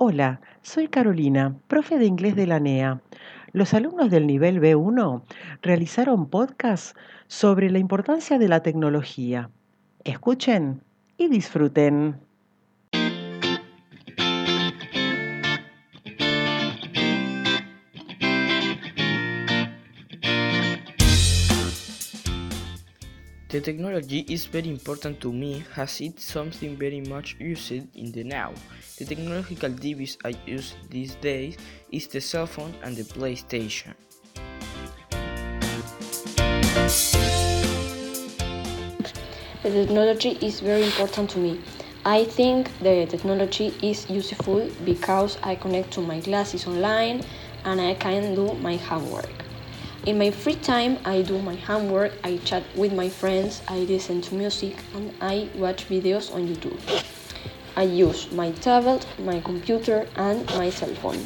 Hola, soy Carolina, profe de inglés de la NEA. Los alumnos del nivel B1 realizaron podcasts sobre la importancia de la tecnología. Escuchen y disfruten. The technology is very important to me as it's something very much used in the now. The technological device I use these days is the cell phone and the PlayStation. The technology is very important to me. I think the technology is useful because I connect to my classes online and I can do my homework. In my free time, I do my homework, I chat with my friends, I listen to music, and I watch videos on YouTube. I use my tablet, my computer, and my cell phone.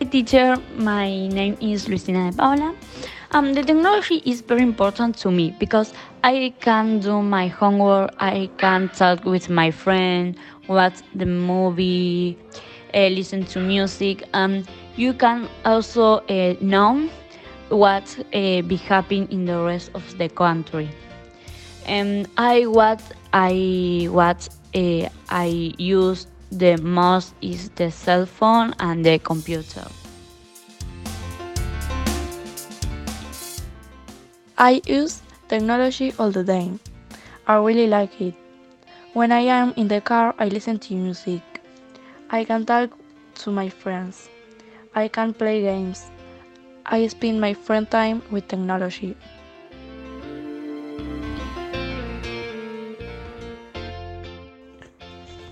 Hi teacher, my name is Lucina de Paula. Um, the technology is very important to me because I can do my homework, I can talk with my friend, watch the movie, uh, listen to music. Um, you can also uh, know what uh, be happening in the rest of the country. And I what I what uh, I use the most is the cell phone and the computer. I use technology all the time. I really like it. When I am in the car, I listen to music. I can talk to my friends. I can play games. I spend my free time with technology.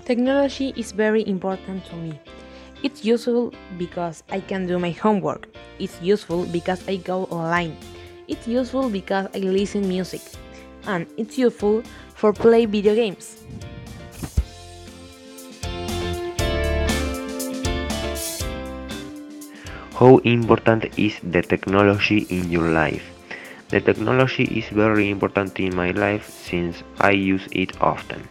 Technology is very important to me. It's useful because I can do my homework. It's useful because I go online. It's useful because I listen music. And it's useful for play video games. How important is the technology in your life? The technology is very important in my life since I use it often.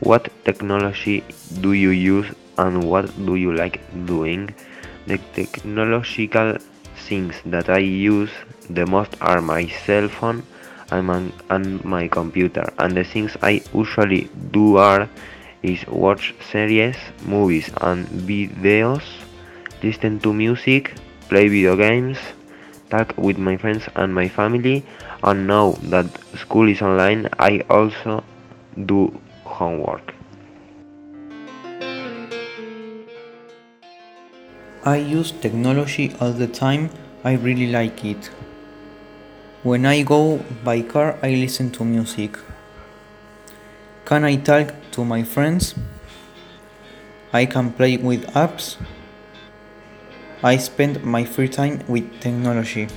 What technology do you use and what do you like doing? The technological things that I use the most are my cell phone and my, computer and the things I usually do are is watch series, movies and videos listen to music, play video games, talk with my friends and my family, and now that school is online, I also do homework. I use technology all the time, I really like it. When I go by car, I listen to music. Can I talk to my friends? I can play with apps. I spend my free time with technology.